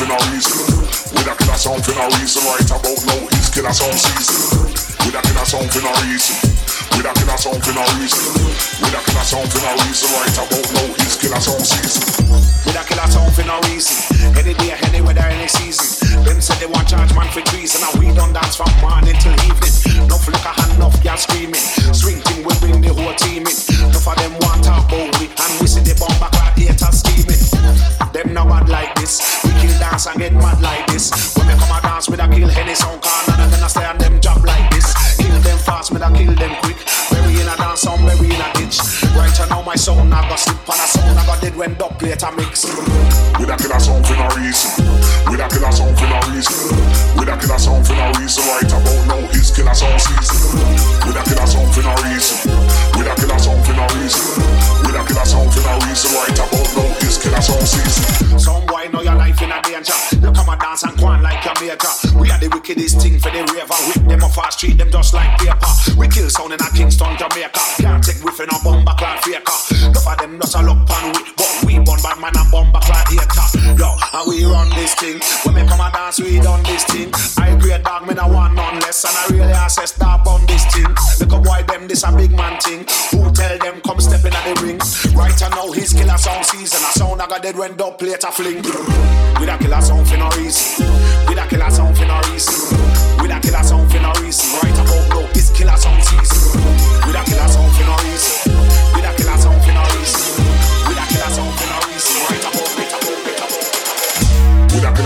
finna reason. With a kid, I sound finna reason. Right about now, it's kid, I sound season. With a kid, I sound finna reason. With a kid, I sound finna reason. With a kid, I sound finna reason. Right about now, it's kid, I sound season. With a kid, I sound finna reason. Any day, any weather, any season. Them said they want charge man for treason. And we don't dance from morning till evening. Enough look a hand off, y'all screaming. Swing thing, we bring the whole team in. Enough of them want to bow we. And we see the bomb back right here them no bad like this. We kill dance and get mad like this. When they come and dance, me da kill any sound car, none of them stay on them job like this. Kill them fast, me da kill them quick. Bury in a dance, some bury in a ditch. Right now my soul I got slip on a soul I got dead when dub plate mix. With da kill a song for no reason. We kill a sound for no reason. With a kill a sound for no reason. Right about now is kill a sound season. We da kill a song for no reason. With kill a song for no reason. We kill a sound for no reason. Right about now till a soul season. Some boy know your life in a danger. You come and dance and go on like your major. We are the wickedest thing for the raver. Whip them off our street, them just like paper. We kill sound in a Kingston, Jamaica. Can't take whiffing a bomb, a cloud faker. None of them not a look on down and we run this thing. When me come and dance, we done this thing. I great dog, me not want none less, and I really assess that on this thing. Look up boy. them this a big man thing. Who tell them come step in at the ring? Right now his killer song season. A sound I got dead when dub plate a fling. We that killer song for no reason. We that killer song for no reason. We that killer song for no reason. Right about now his killer song season. We that killer song for no reason.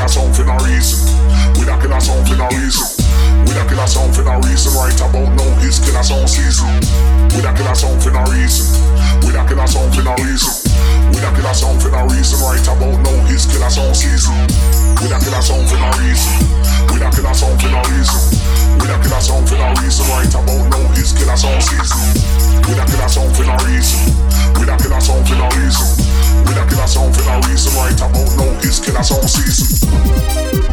kill a sound for no reason. With a killer a sound for no reason. With a killer a sound for no reason. Right about now is killer a sound season. With a killer a sound for no reason. With a killer a sound for no reason. With a killer song for no reason. Right about no his killer song season. With a killer song for no reason. With a killer song for no reason. With a killer song for no reason. Right about no his killer song season. With a killer song for no reason. With a killer song for no reason. With a killer song for no reason. Right about no his killer song season.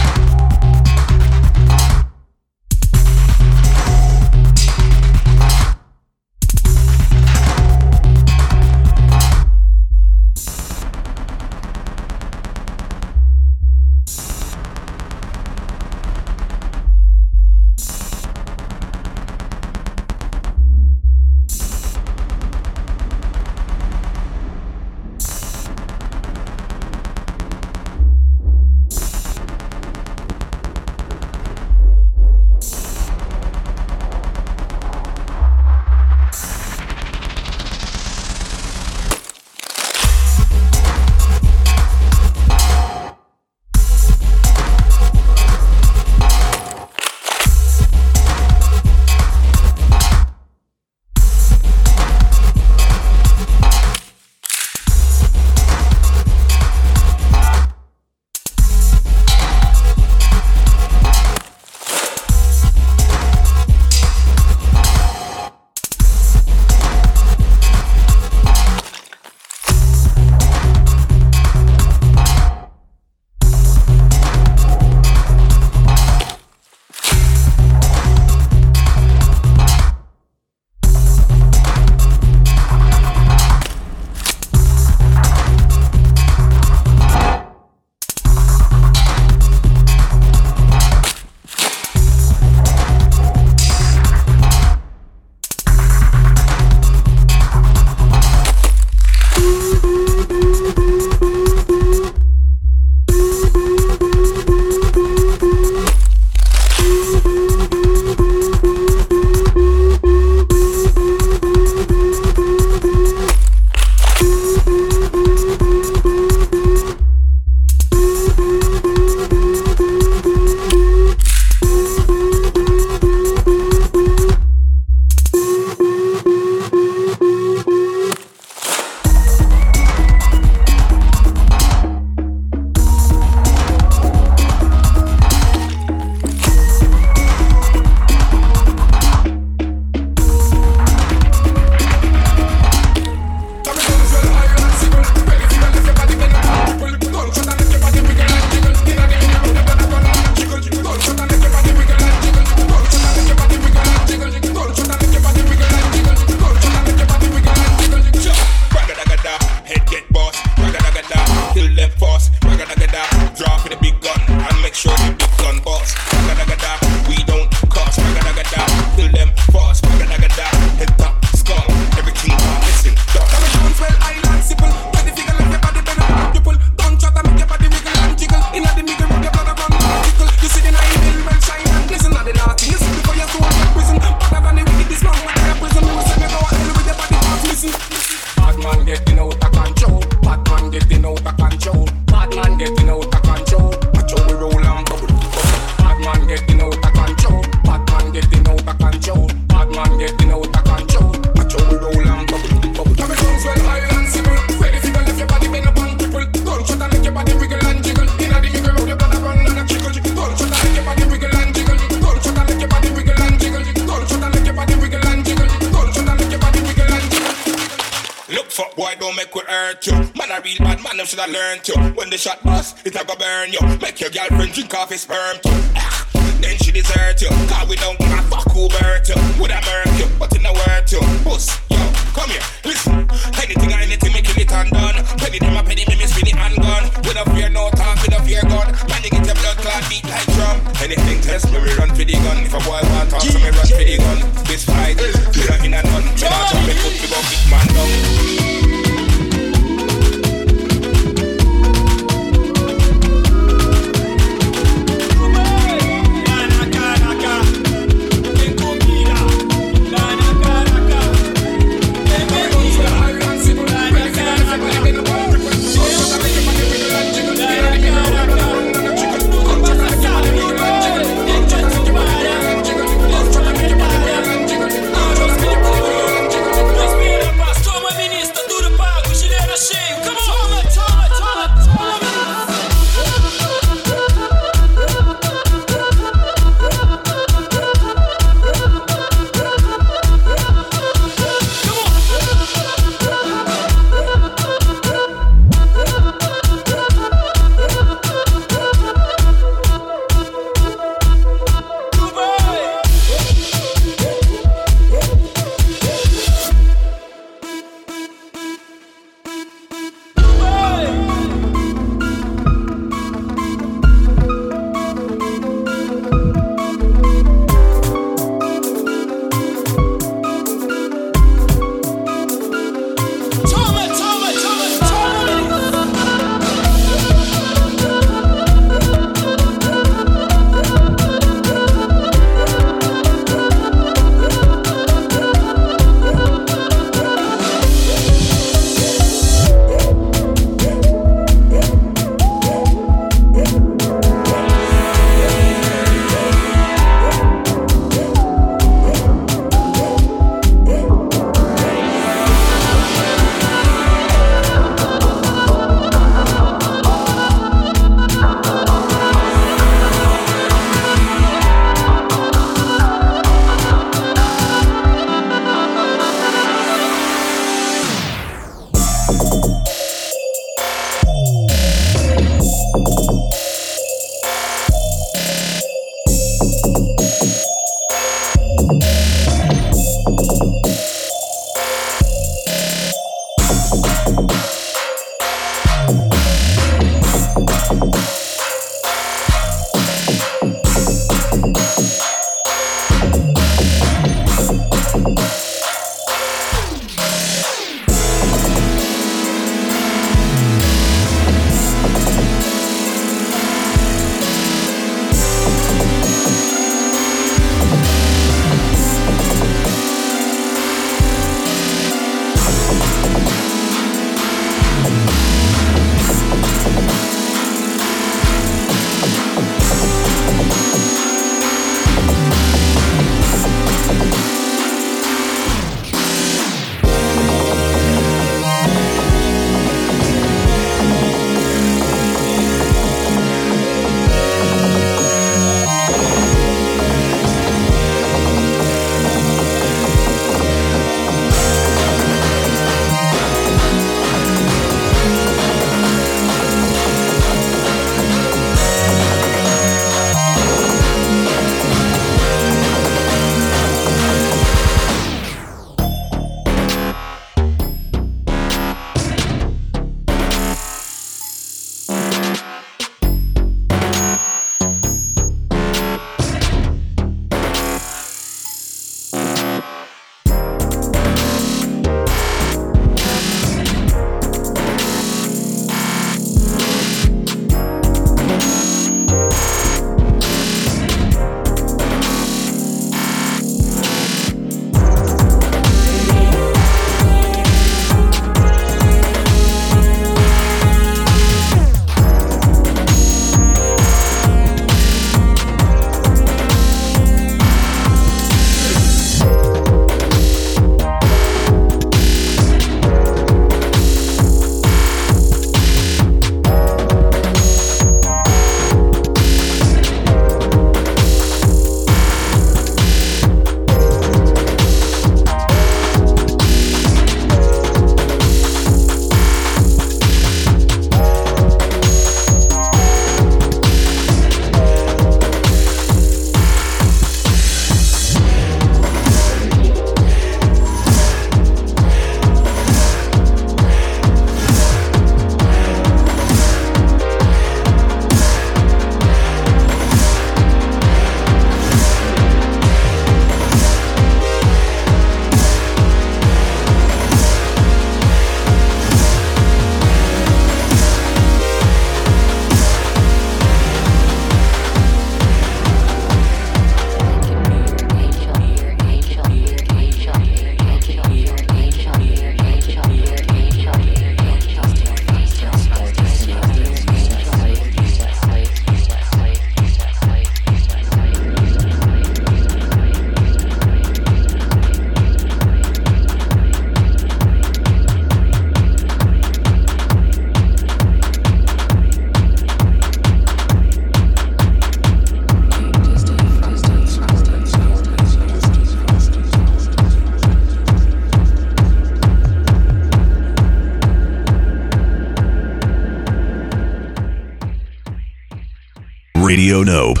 Nope.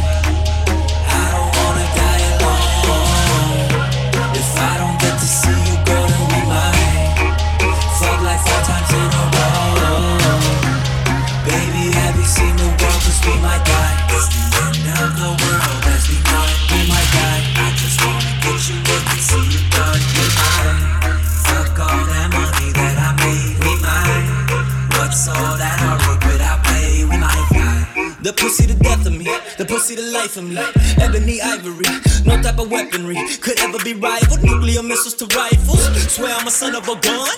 Life in life, ebony ivory, no type of weaponry could ever be rivaled. Nuclear missiles to rifles. Swear I'm a son of a gun.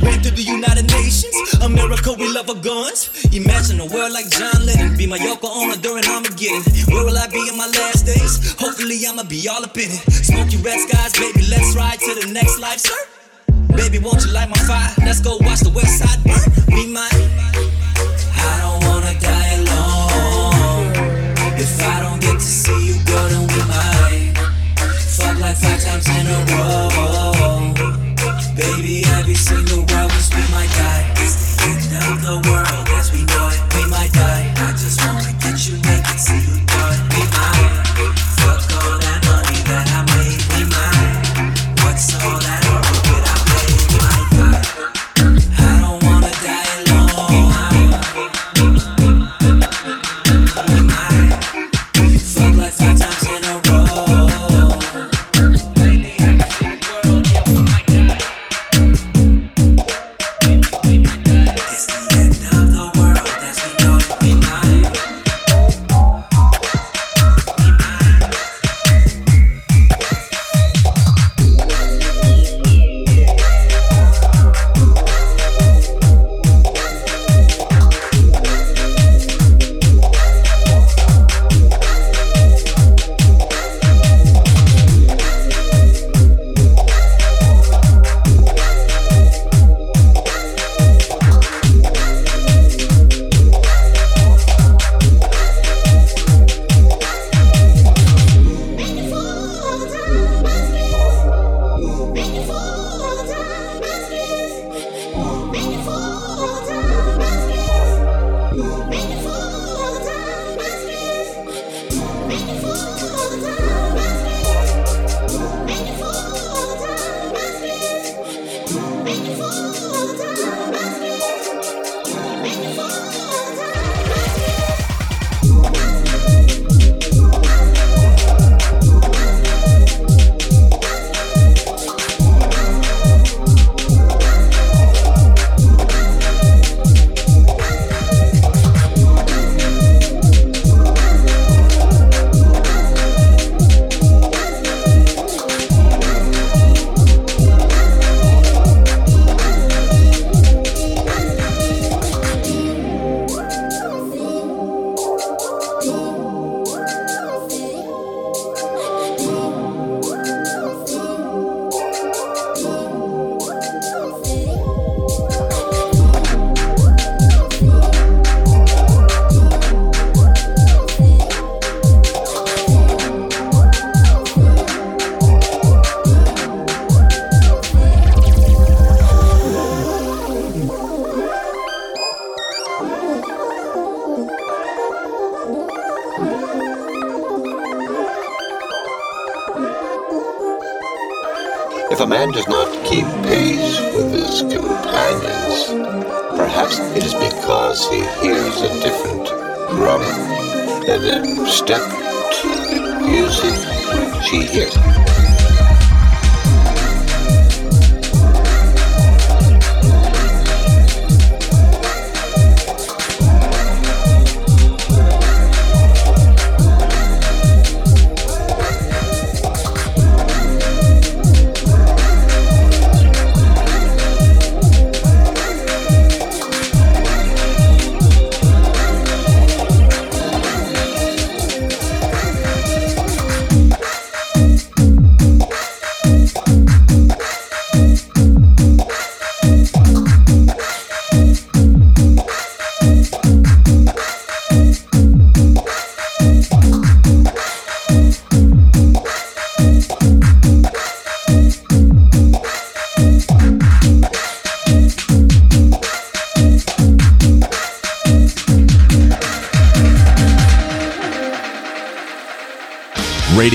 Went to the United Nations. America, we love our guns. Imagine a world like John Lennon. Be my Yoko Ono during Armageddon. Where will I be in my last days? Hopefully, I'ma be all up in it. Smoky red skies, baby, let's ride to the next life, sir. Baby, won't you light my fire? Let's go watch the west side burn. Be mine. I don't wanna die alone. If I to see you, girl, then we might fuck like five times in a row. Baby, every single was we might die. It's the end of the world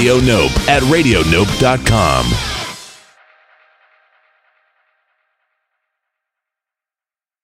Radio Nope at radionope.com.